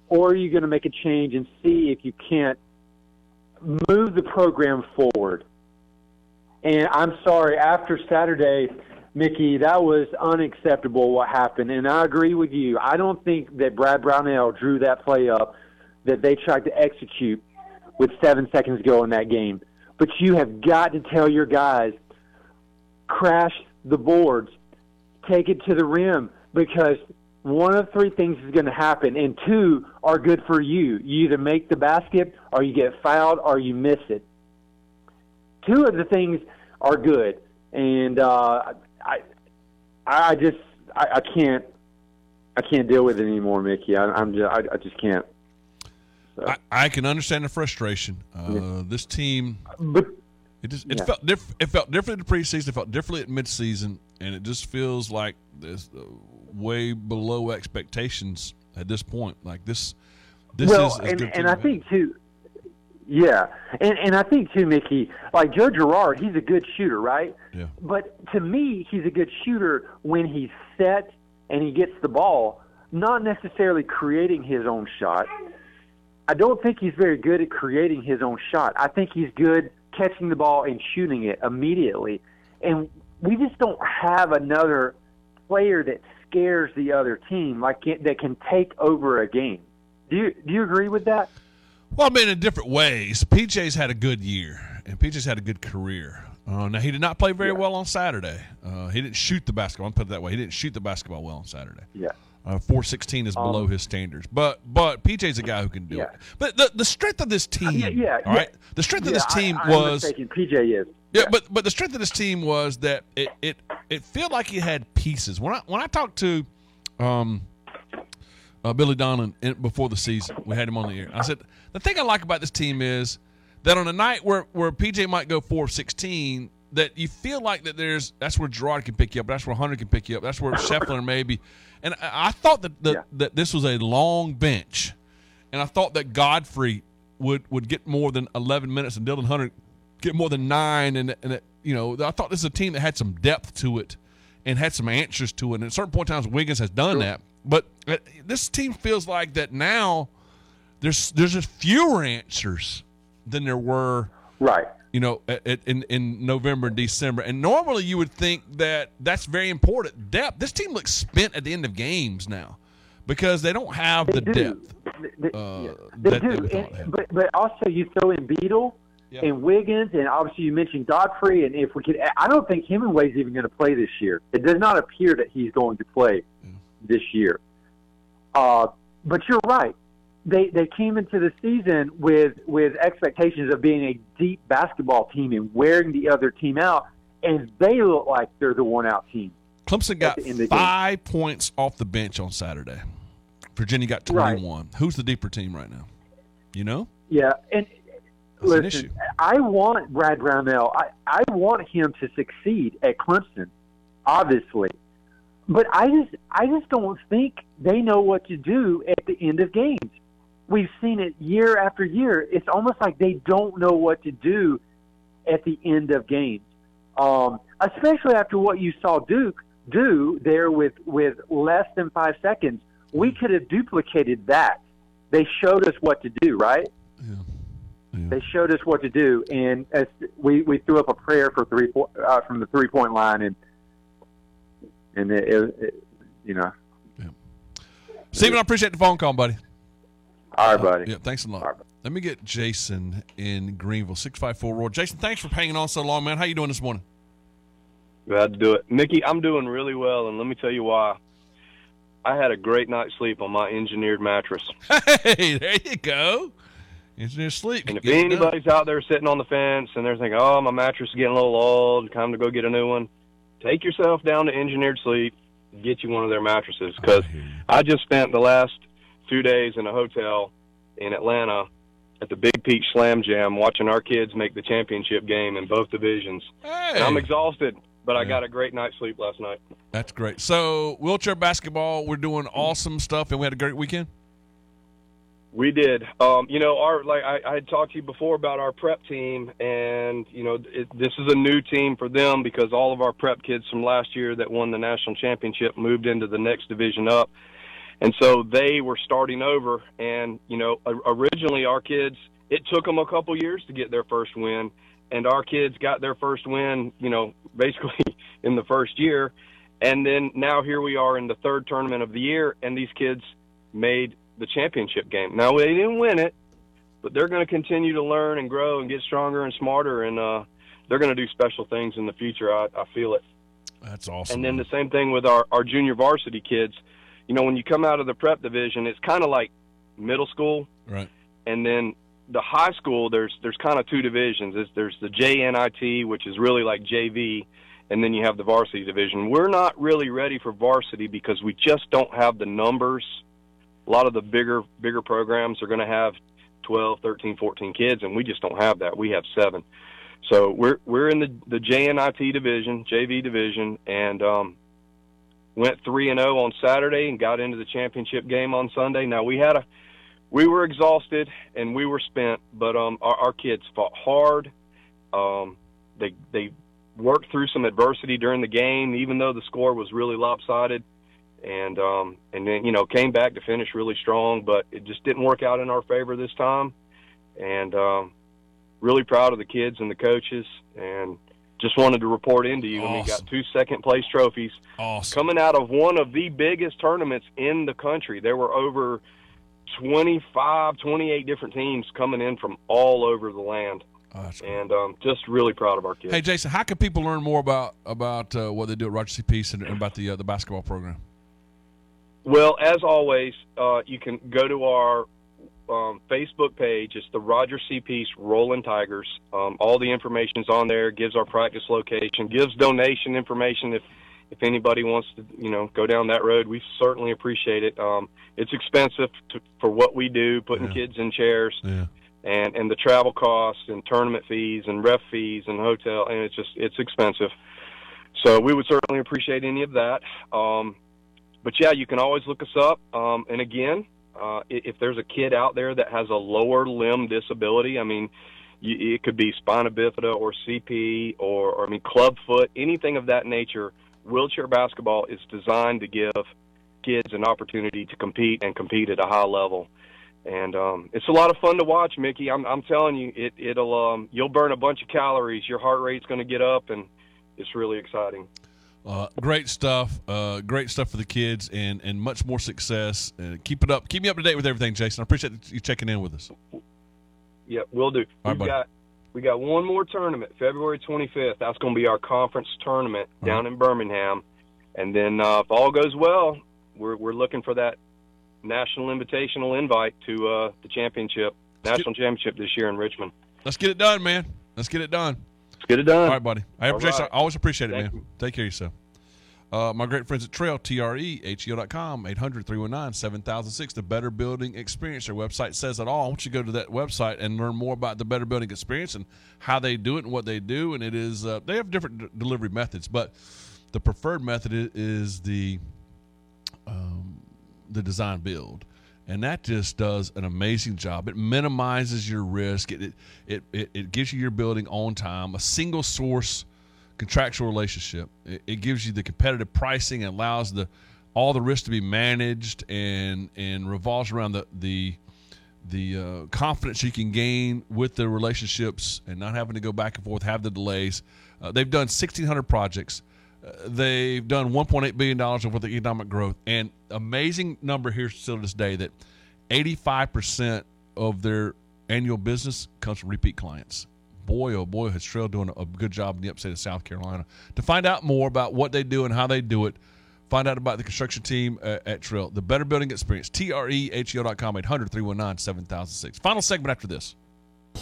Or are you going to make a change and see if you can't move the program forward? And I'm sorry, after Saturday, Mickey, that was unacceptable what happened. And I agree with you. I don't think that Brad Brownell drew that play up that they tried to execute with seven seconds to go in that game. But you have got to tell your guys, crash the boards, take it to the rim, because one of three things is going to happen, and two are good for you. You either make the basket, or you get fouled, or you miss it. Two of the things are good, and uh, I, I just I, I can't I can't deal with it anymore, Mickey. I, I'm just I, I just can't. I, I can understand the frustration. Uh, This team, but it just it Yeah. felt diff- it felt different in the preseason. It felt differently at midseason, and it just feels like this uh, way below expectations at this point. Like this, this well, is and, good and I think too. Yeah, and and I think too, Mickey. Like Joe Girard, he's a good shooter, right? Yeah. But to me, he's a good shooter when he's set and he gets the ball, not necessarily creating his own shot. I don't think he's very good at creating his own shot. I think he's good catching the ball and shooting it immediately. And we just don't have another player that scares the other team like that can take over a game. Do you do you agree with that? Well, I mean, in different ways. PJ's had a good year, and PJ's had a good career. Uh, now, he did not play very well on Saturday. Uh, he didn't shoot the basketball. I'll put it that way. He didn't shoot the basketball well on Saturday. Yeah. Uh, 416 is Um, below his standards. But but PJ's a guy who can do it. But the, the strength of this team, Yeah, yeah, all right? yeah. The strength of this team I, I'm was mistaken. PJ is. yeah, but but the strength of this team was that it it it felt like it had pieces. When I when I talked to um uh, Billy Donnan before the season, we had him on the air. I said the thing I like about this team is that on a night where where PJ might go four of sixteen, that you feel like that there's that's where Girard can pick you up, that's where Hunter can pick you up, that's where Schieffelin maybe. And I, I thought that the, that this was a long bench, and I thought that Godfrey would would get more than eleven minutes, and Dillon Hunter get more than nine, and and it, you know I thought this is a team that had some depth to it, and had some answers to it. And at certain point in times, Wiggins has done that, but uh, this team feels like that now. There's there's just fewer answers than there were right you know in in November and December and normally you would think that that's very important depth this team looks spent at the end of games now because they don't have the do. depth They, uh, they that do, they and, but but also you throw in Beadle and Wiggins, and obviously you mentioned Godfrey, and if we could, I don't think Hemenway's even going to play this year. It does not appear that he's going to play this year. Uh, but you're right. They they came into the season with with expectations of being a deep basketball team and wearing the other team out, and they look like they're the one out team. Clemson got the end of the game. five points off the bench on Saturday Virginia got Right. 21 who's the deeper team right now you know Yeah, and That's listen. I want Brad Brownell. I, I want him to succeed at Clemson, obviously, but I just I just don't think they know what to do at the end of games. We've seen it year after year. It's almost like they don't know what to do at the end of games, um, especially after what you saw Duke do there with with less than five seconds. We could have duplicated that. They showed us what to do, right? Yeah. Yeah. They showed us what to do, and as we we threw up a prayer for three uh, from the three point line, and and it, it, it you know. Stephen I appreciate the phone call buddy All right, uh, buddy. yeah thanks a lot let me get Jason in Greenville 654 Roar Jason thanks for hanging on so long man how you doing this morning Glad to do it. Mickey, I'm doing really well, and let me tell you why. I had a great night's sleep on my engineered mattress. hey there you go engineer sleep And if Get anybody's out there sitting on the fence and they're thinking, oh, my mattress is getting a little old, time to go get a new one, take yourself down to Engineered Sleep, get you one of their mattresses. Because I just spent the last two days in a hotel in Atlanta at the Big Peach Slam Jam watching our kids make the championship game in both divisions. And I'm exhausted, but I got a great night's sleep last night. That's great. So wheelchair basketball, we're doing awesome stuff, and we had a great weekend. We did. Um, you know, our like I, I had talked to you before about our prep team, and you know, it, this is a new team for them because all of our prep kids from last year that won the national championship moved into the next division up, and so they were starting over. And you know, originally our kids, it took them a couple years to get their first win, and our kids got their first win. You know, basically in the first year, and then now here we are in the third tournament of the year, and these kids made the championship game. Now they didn't win it, but they're going to continue to learn and grow and get stronger and smarter, and uh, they're going to do special things in the future. I, I feel it. That's awesome. And then the same thing with our, our junior varsity kids. You know, when you come out of the prep division, it's kind of like middle school, Right. and then the high school. There's there's kind of two divisions. There's, there's the JNIT, which is really like JV, and then you have the varsity division. We're not really ready for varsity because we just don't have the numbers. A lot of the bigger bigger programs are going to have 12, 13, 14 kids, and we just don't have that. We have seven. So we're we're in the the JNIT division, JV division, and um, went three and zero on Saturday and got into the championship game on Sunday. Now we had a we were exhausted and we were spent, but um, our, our kids fought hard. Um, they they worked through some adversity during the game, even though the score was really lopsided, and um, and then you know came back to finish really strong, but it just didn't work out in our favor this time. And um, really proud of the kids and the coaches, and just wanted to report into you. And we got two second place trophies awesome. coming out of one of the biggest tournaments in the country. There were over 25, 28 different teams coming in from all over the land. and um, just really proud of our kids. Hey, Jason, how can people learn more about about uh, what they do at Roger C. Peace and, and about the uh, the basketball program? Well, as always, uh, you can go to our um, Facebook page. It's the Roger C. Peace Rolling Tigers. Um, all the information is on there. Gives our practice location. Gives donation information if if anybody wants to, you know, go down that road. We certainly appreciate it. Um, it's expensive to, for what we do, putting kids in chairs. Yeah. And, and the travel costs and tournament fees and ref fees and hotel and it's just it's expensive. So we would certainly appreciate any of that. Um, but yeah, you can always look us up. Um, and again, uh, if there's a kid out there that has a lower limb disability, I mean, you, it could be spina bifida or CP or, or I mean club foot, anything of that nature. Wheelchair basketball is designed to give kids an opportunity to compete and compete at a high level. And um, it's a lot of fun to watch, Mickey. I'm, I'm telling you, it, it'll um, you'll burn a bunch of calories. Your heart rate's going to get up, and it's really exciting. Uh, great stuff. Uh, great stuff for the kids, and and much more success. Uh, keep it up. Keep me up to date with everything, Jason. I appreciate you checking in with us. Yep, we'll do. All right, We've got we got one more tournament, February 25th. That's going to be our conference tournament down in Birmingham, and then uh, if all goes well, we're we're looking for that national invitational invite to uh, the championship, national championship this year in Richmond. Let's get it done, man. Let's get it done. Let's get it done. All right, buddy. I, Jason, right. I always appreciate it, Thank man. Take care of yourself. Uh, my great friends at Trehel, E T-R-E-H-E-O.com, 800-319-7006, the Better Building Experience. Their website says it all. I want you to go to that website and learn more about the Better Building Experience and how they do it and what they do. And it is, uh, they have different d- delivery methods, but the preferred method is the, um, the design build. And that just does an amazing job. It minimizes your risk. It, it, it, it, it gives you your building on time, a single source contractual relationship. It, it gives you the competitive pricing and allows the all the risk to be managed and and revolves around the the the uh, confidence you can gain with the relationships and not having to go back and forth, have the delays. Uh, they've done 1,600 projects. Uh, they've done 1.8 billion dollars worth of economic growth, and amazing number here still to this day that 85 percent of their annual business comes from repeat clients. Boy, oh boy, has Trehel doing a good job in the upstate of South Carolina. To find out more about what they do and how they do it, find out about the construction team at Trehel, the Better Building Experience, T R E H E O.com, 800 319 7006. Final segment after this.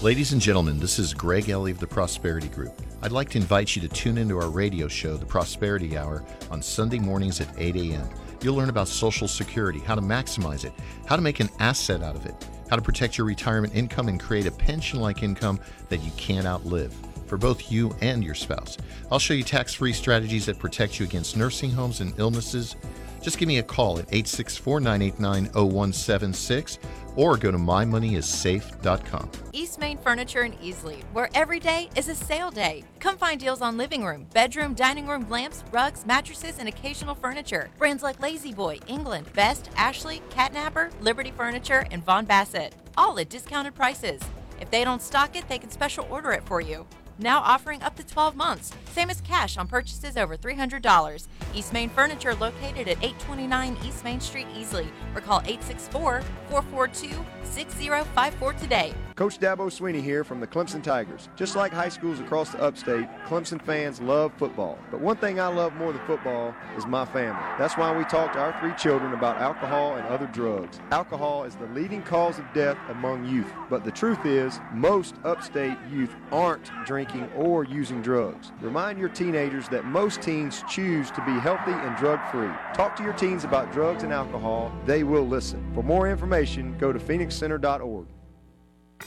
Ladies and gentlemen, this is Greg Ellie of the Prosperity Group. I'd like to invite you to tune into our radio show, The Prosperity Hour, on Sunday mornings at 8 a.m. You'll learn about Social Security, how to maximize it, how to make an asset out of it, how to protect your retirement income and create a pension like income that you can't outlive for both you and your spouse. I'll show you tax free strategies that protect you against nursing homes and illnesses. Just give me a call at 864 989 0176 or go to mymoneyissafe.com. East Main Furniture in Easley, where every day is a sale day. Come find deals on living room, bedroom, dining room lamps, rugs, mattresses, and occasional furniture. Brands like La-Z-Boy, England, Best, Ashley, Catnapper, Liberty Furniture, and Vaughan-Bassett. All at discounted prices. If they don't stock it, they can special order it for you. Now offering up to 12 months. Same as cash on purchases over $300. East Main Furniture located at 829 East Main Street, Easley. Or call 864 442 6054 today. Coach Dabo Swinney here from the Clemson Tigers. Just like high schools across the upstate, Clemson fans love football. But one thing I love more than football is my family. That's why we talk to our three children about alcohol and other drugs. Alcohol is the leading cause of death among youth. But the truth is, most upstate youth aren't drinking or using drugs. Remind your teenagers that most teens choose to be healthy and drug free. Talk to your teens about drugs and alcohol, they will listen. For more information, go to phoenixcenter.org.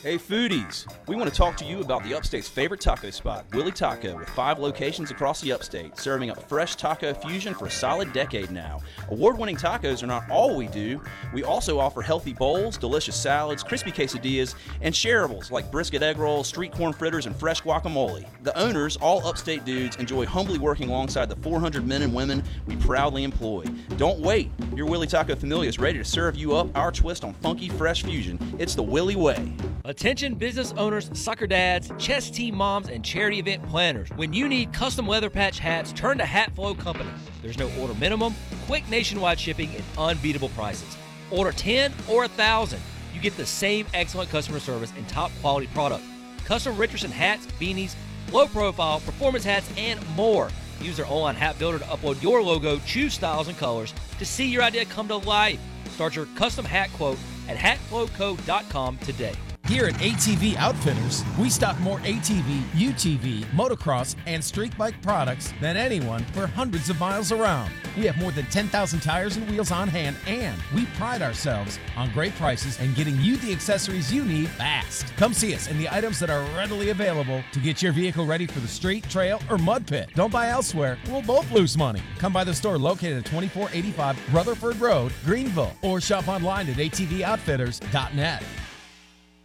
Hey foodies, we want to talk to you about the Upstate's favorite taco spot, Willie Taco, with five locations across the Upstate, serving up fresh taco fusion for a solid decade now. Award winning tacos are not all we do. We also offer healthy bowls, delicious salads, crispy quesadillas, and shareables like brisket egg rolls, street corn fritters, and fresh guacamole. The owners, all Upstate dudes, enjoy humbly working alongside the 400 men and women we proudly employ. Don't wait, your Willie Taco Familia is ready to serve you up our twist on funky fresh fusion. It's the Willie Way. Attention business owners, soccer dads, chess team moms, and charity event planners. When you need custom leather patch hats, turn to Hatflow Company. There's no order minimum, quick nationwide shipping, and unbeatable prices. Order 10 or 1,000. You get the same excellent customer service and top quality product. Custom Richardson hats, beanies, low profile, performance hats, and more. Use their online hat builder to upload your logo, choose styles and colors to see your idea come to life. Start your custom hat quote at hatflowco.com today. Here at ATV Outfitters, we stock more ATV, UTV, motocross, and street bike products than anyone for hundreds of miles around. We have more than 10,000 tires and wheels on hand, and we pride ourselves on great prices and getting you the accessories you need fast. Come see us and the items that are readily available to get your vehicle ready for the street, trail, or mud pit. Don't buy elsewhere, we'll both lose money. Come by the store located at 2485 Rutherford Road, Greenville, or shop online at atvoutfitters.net.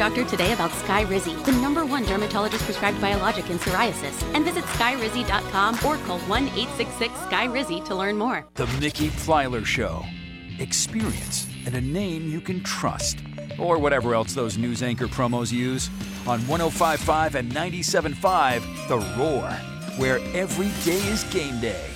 Doctor today about Skyrizi, the number one dermatologist prescribed biologic in psoriasis, and visit skyrizi.com or call 1 866 Skyrizi to learn more. The Mickey Plyler Show. Experience and a name you can trust. Or whatever else those news anchor promos use. On 1055 and 975, The Roar, where every day is game day.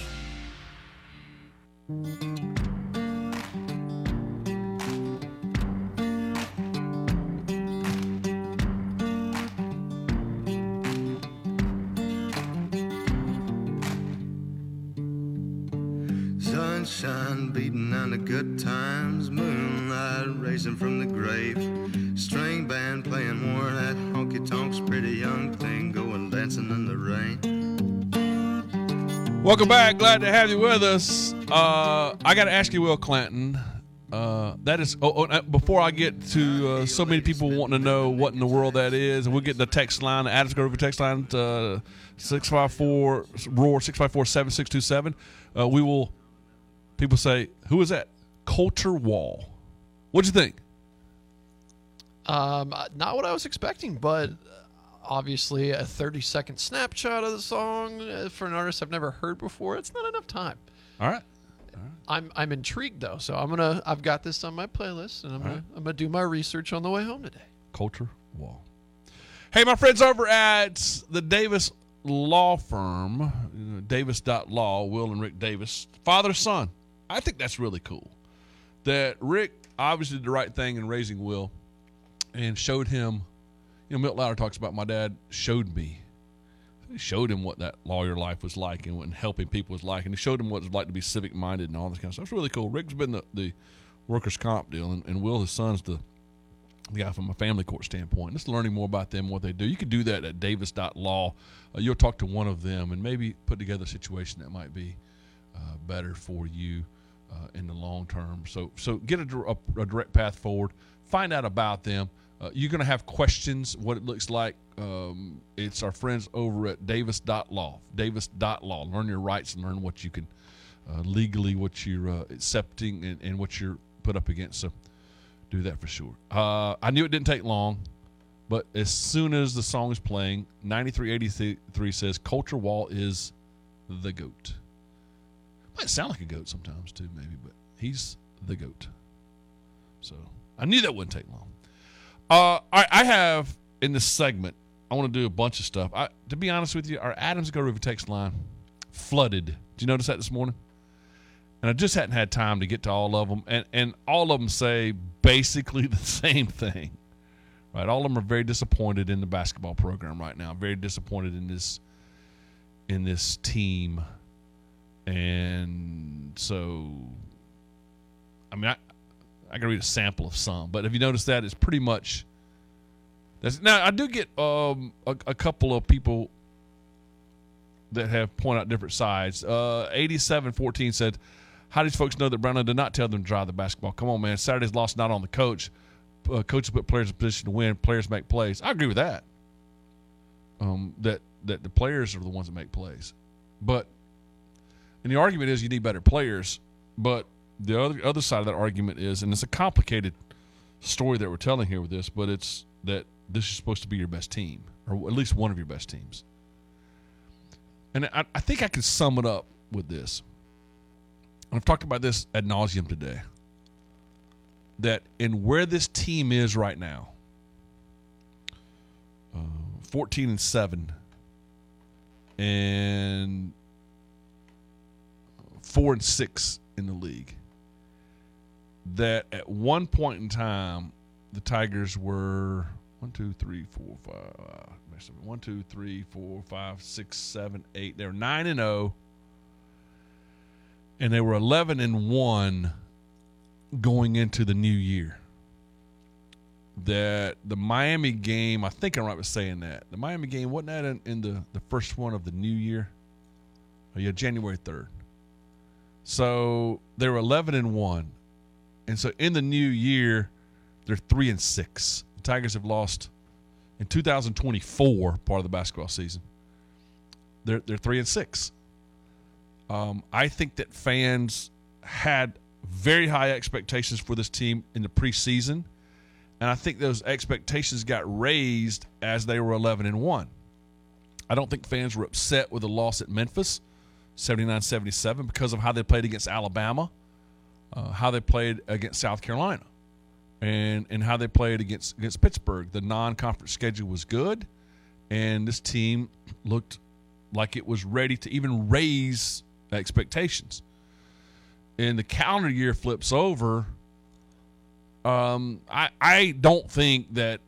Welcome back. Glad to have you with us. Uh, I got to ask you, Will Clanton. Uh, that is. Oh, oh, uh, before I get to uh, so many people wanting to know what in the world that is, and we'll get the text line, the Adams Grove text line, uh, six five four roar six five four seven six two seven. Uh, We will. People say, "Who is that?" Culture Wall. What'd you think? Um, not what I was expecting, but obviously a 30 second snapshot of the song uh, for an artist I've never heard before. It's not enough time. All right. I'm I'm intrigued though, so I'm gonna I've got this on my playlist and I'm gonna right. I'm gonna do my research on the way home today. Culture Wall. Hey, my friends over at the Davis Law Firm, Davis Davis.law, Will and Rick Davis, father son. I think that's really cool. That Rick obviously did the right thing in raising Will and showed him. Know, Milt Louder talks about my dad showed me. Showed him what that lawyer life was like and what helping people was like. And he showed him what it was like to be civic minded and all this kind of stuff. It's really cool. Rick's been the, the workers' comp deal, and, and Will, his son's the the guy from a family court standpoint. Just learning more about them, what they do. You can do that at davis.law. Uh, you'll talk to one of them and maybe put together a situation that might be uh, better for you uh, in the long term. So so get a, a, a direct path forward. Find out about them. Uh, you're going to have questions. What it looks like. Um, it's our friends over at Davis.law. Davis.law. Learn your rights and learn what you can uh, legally, what you're uh, accepting, and, and what you're put up against. So do that for sure. Uh, I knew it didn't take long, but as soon as the song is playing, 9383 says Culture Wall is the goat. Might sound like a goat sometimes too, maybe, but he's the goat. So I knew that wouldn't take long. Uh, I, I have in this segment. I want to do a bunch of stuff. I, to be honest with you, our Adams Go River text line flooded. Did you notice that this morning? And I just hadn't had time to get to all of them, and and all of them say basically the same thing, right? All of them are very disappointed in the basketball program right now. Very disappointed in this in this team, and so I mean I I can read a sample of some, but have you noticed that it's pretty much that's now I do get um a, a couple of people that have point out different sides. Uh, 8714 said, How do these folks know that Brownell did not tell them to drive the basketball? Come on, man. Saturday's loss not on the coach. Uh, coaches put players in position to win. Players make plays. I agree with that. Um, that that the players are the ones that make plays, but and the argument is you need better players. But the other other side of that argument is, and it's a complicated story that we're telling here with this, but it's that this is supposed to be your best team, or at least one of your best teams. And I, I think I can sum it up with this. And I've talked about this ad nauseum today. That in where this team is right now, uh, 14 and 7, and 4 and 6 in the league, that at one point in time, the Tigers were one, two, three, four, five. One, two, three, four, five, six, seven, eight. They were nine and zero, and they were eleven and one going into the new year. That the Miami game, I think I'm right with saying that. The Miami game wasn't that in, in the the first one of the new year? Oh yeah, January third. So they were eleven and one, and so in the new year, they're three and six. The Tigers have lost in 2024, part of the basketball season. They're they're three and six. Um, I think that fans had very high expectations for this team in the preseason, and I think those expectations got raised as they were 11 and one. I don't think fans were upset with the loss at Memphis, 79-77, because of how they played against Alabama, uh, how they played against South Carolina and and how they played against against Pittsburgh. The non-conference schedule was good, and this team looked like it was ready to even raise expectations. And the calendar year flips over. Um, I I don't think that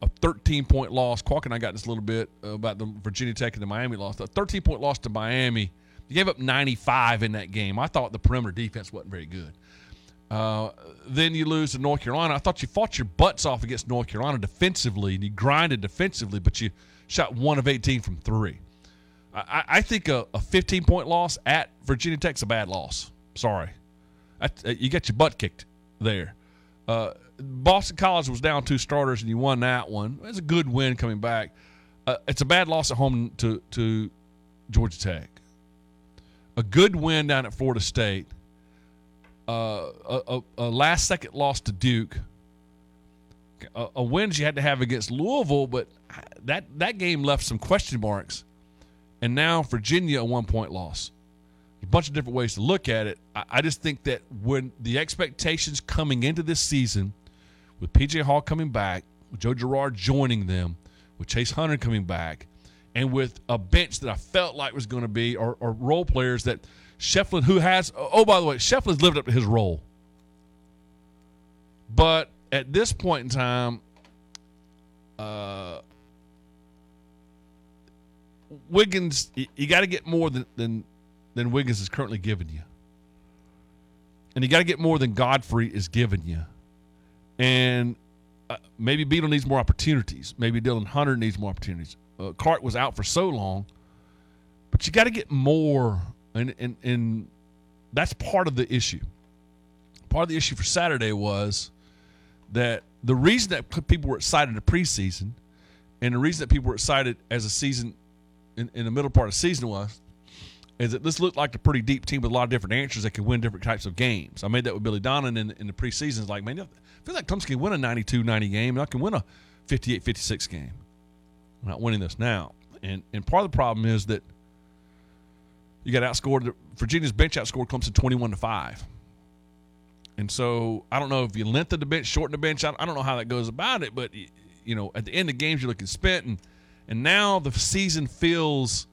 a 13 point loss. Quack and I got this a little bit about the Virginia Tech and the Miami loss. A 13 point loss to Miami. You gave up 95 in that game. I thought the perimeter defense wasn't very good. Uh, then you lose to North Carolina. I thought you fought your butts off against North Carolina defensively, and you grinded defensively, but you shot one of 18 from three. I, I think a, a 15 point loss at Virginia Tech's a bad loss. Sorry, I, you got your butt kicked there. Uh, Boston College was down two starters, and you won that one. It's a good win coming back. Uh, it's a bad loss at home to to Georgia Tech. A good win down at Florida State uh, a, a, last second loss to Duke, a, a win you had to have against Louisville, but that that game left some question marks, and now Virginia a one point loss. A bunch of different ways to look at it. I, I just think that when the expectations coming into this season, with PJ Hall coming back, with Joe Girard joining them, with Chase Hunter coming back, and with a bench that I felt like was going to be, or, or role players that Schieffelin, who has, oh, by the way, Schieffelin's lived up to his role. But at this point in time, uh, Wiggins, you, you got to get more than, than than Wiggins is currently giving you, and you got to get more than Godfrey is giving you, and uh, maybe Beadle needs more opportunities. Maybe Dillon Hunter needs more opportunities. Uh, Clark was out for so long, but you got to get more and and and that's part of the issue. Part of the issue for Saturday was that the reason that people were excited in the preseason, and the reason that people were excited as a season in, in the middle part of the season was, is that this looked like a pretty deep team with a lot of different answers that could win different types of games. I made that with Billy Donnan in, in the preseason. It's like, man, I feel like Clemson can win a 92 90 game, and I can win a 58 56 game. I'm not winning this now. And, and part of the problem is that you got outscored. Virginia's bench outscored Clemson 21 to 5. And so I don't know if you lengthen the bench, shorten the bench. I, don't know how that goes about it, but you know, at the end of games, you're looking spent, and and now the season feels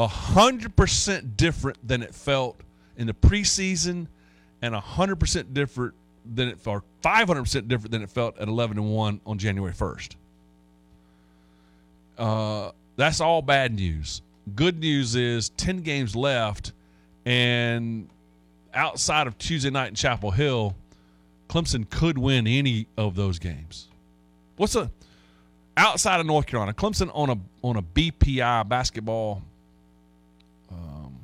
hundred percent different than it felt in the preseason, and hundred percent different than it felt, five hundred percent different than it felt at eleven and one on January first. Uh, that's all bad news. Good news is ten games left, and outside of Tuesday night in Chapel Hill, Clemson could win any of those games. What's a outside of North Carolina? Clemson on a on a BPI basketball um,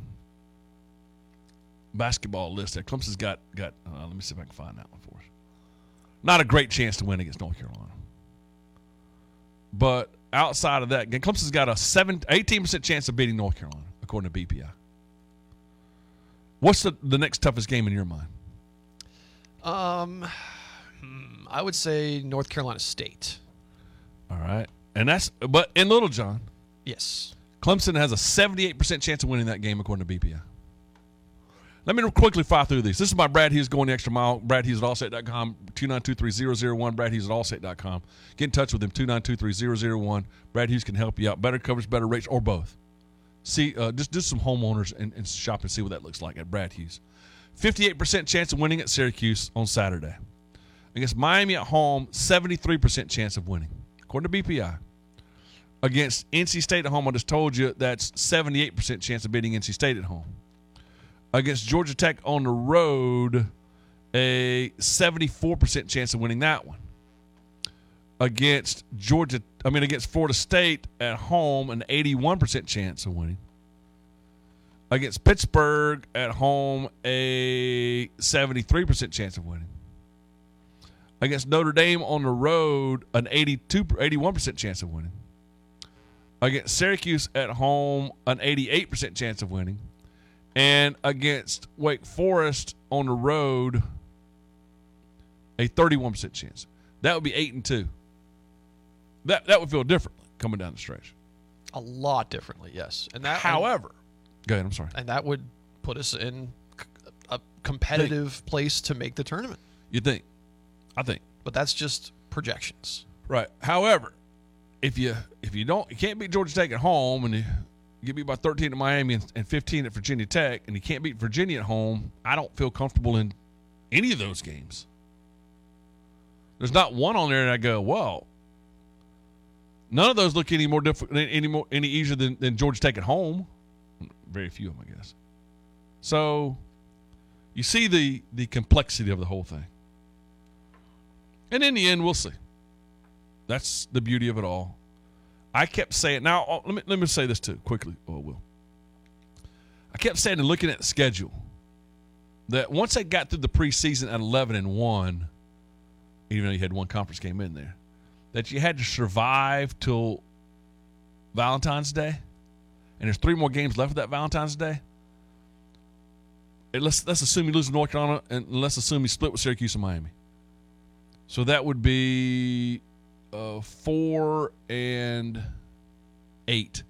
basketball list there. Clemson's got got. Uh, let me see if I can find that one for us. Not a great chance to win against North Carolina, but outside of that, Clemson's got a 7, 18 percent chance of beating North Carolina according to BPI. What's the, the next toughest game in your mind? Um, hmm, I would say North Carolina State. All right, and that's but in Littlejohn. Yes. Clemson has a 78% chance of winning that game according to BPI. Let me quickly fire through these. This is my Brad Hughes going the extra mile. Brad Hughes at allstate.com, 2923001. Brad Hughes at allstate.com. Get in touch with him, 2923001. Brad Hughes can help you out. Better coverage, better rates, or both. See, uh, just do some homeowners and, and shop and see what that looks like at Brad Hughes. 58% chance of winning at Syracuse on Saturday. Against Miami at home, 73% chance of winning, according to BPI. Against NC State at home, I just told you that's 78% chance of beating NC State at home. Against Georgia Tech on the road, a 74% chance of winning that one. Against Georgia, I mean, against Florida State at home, an 81% chance of winning. Against Pittsburgh at home, a 73% chance of winning. Against Notre Dame on the road, an 82, 81% chance of winning. Against Syracuse at home, an 88% chance of winning. And against Wake Forest on the road, a 31% chance. That would be 8 and 2. That that would feel differently coming down the stretch. A lot differently, yes. And that However, go ahead, I'm sorry. And that would put us in a competitive think. place to make the tournament. You think? I think. But that's just projections. Right. However, if you if you don't you can't beat Georgia Tech at home and you get me by 13 at Miami and, and 15 at Virginia Tech and you can't beat Virginia at home, I don't feel comfortable in any of those games. There's not one on there and I go, well, none of those look any more difficult, any more any easier than, than Georgia Tech at home. Very few of them, I guess. So you see the the complexity of the whole thing. And in the end, we'll see. That's the beauty of it all. I kept saying, now uh, let me let me say this too quickly. Oh, will. I kept saying and looking at the schedule that once they got through the preseason at eleven and one, even though you had one conference game in there, that you had to survive till Valentine's Day, and there's three more games left of that Valentine's Day. And let's let's assume you lose to North Carolina, and let's assume you split with Syracuse and Miami. So that would be uh, four and eight.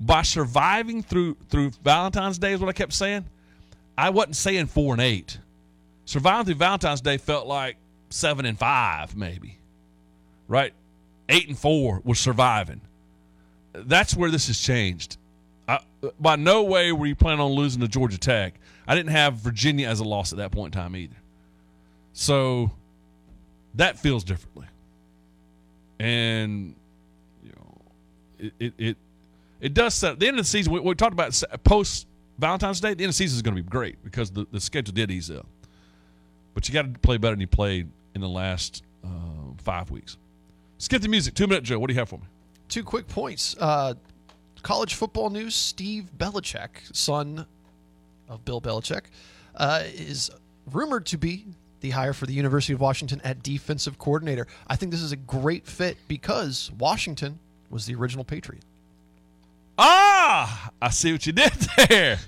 By surviving through through Valentine's Day is what I kept saying. I wasn't saying four and eight. Surviving through Valentine's Day felt like seven and five, maybe. Right? Eight and four was surviving. That's where this has changed. I, by no way were you planning on losing to Georgia Tech. I didn't have Virginia as a loss at that point in time either. So that feels differently and you know, it it it, it does set the end of the season. We, we talked about post Valentine's Day. The end of the season is going to be great because the, the schedule did ease up, but you got to play better than you played in the last uh, five weeks. Skip the music. Two minute Joe. What do you have for me? Two quick points. Uh, college football news: Steve Belichick, son of Bill Belichick, uh, is rumored to be the hire for the University of Washington at defensive coordinator. I think this is a great fit because Washington was the original Patriot. Ah, I see what you did there.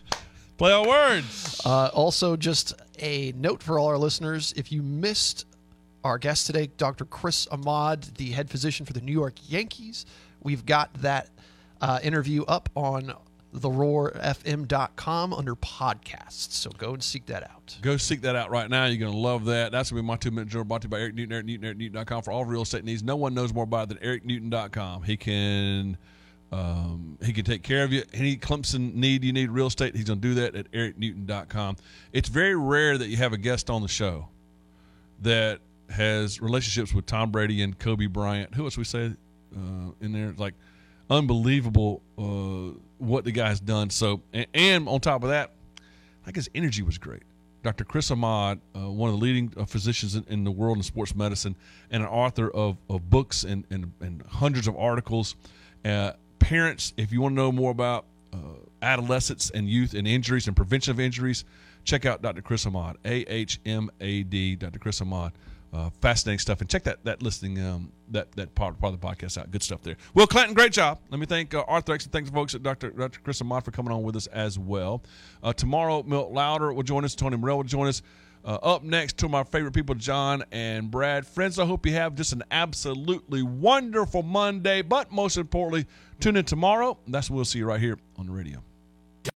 Play on words. Uh, also, just a note for all our listeners if you missed our guest today, Dr. Chris Ahmad, the head physician for the New York Yankees, we've got that uh, interview up on theroarfm.com under podcasts. So go and seek that out. Go seek that out right now. You're going to love that. That's going to be my two minute drill brought to you by Eric Newton, Eric Newton, EricNewton.com for all real estate needs. No one knows more about it than EricNewton.com. He can. Um, he can take care of you. Any Clemson need you need real estate, he's going to do that at ericnewton.com. It's very rare that you have a guest on the show that has relationships with Tom Brady and Kobe Bryant. Who else we say uh, in there? Like unbelievable uh, what the guy's done. So, and, and, on top of that, like his energy was great. Dr. Chris Ahmad, uh, one of the leading uh, physicians in, in, the world in sports medicine, and an author of, of books and, and, and hundreds of articles. Uh, parents, if you want to know more about uh, adolescents and youth and injuries and prevention of injuries, check out Dr. Chris Ahmad, A H M A D, Dr. Chris Ahmad. Uh, fascinating stuff, and check that that listing, um, that that part, part of the podcast out. Good stuff there. Will Clanton, great job. Let me thank uh, X and thanks folks at Dr. Dr. Chris Ahmad for coming on with us as well. Uh, tomorrow, Milt Louder will join us. Tony Morrell will join us. Uh, up next, to my favorite people, John and Brad. Friends, I hope you have just an absolutely wonderful Monday, but most importantly, tune in tomorrow. That's when we'll see you right here on the radio.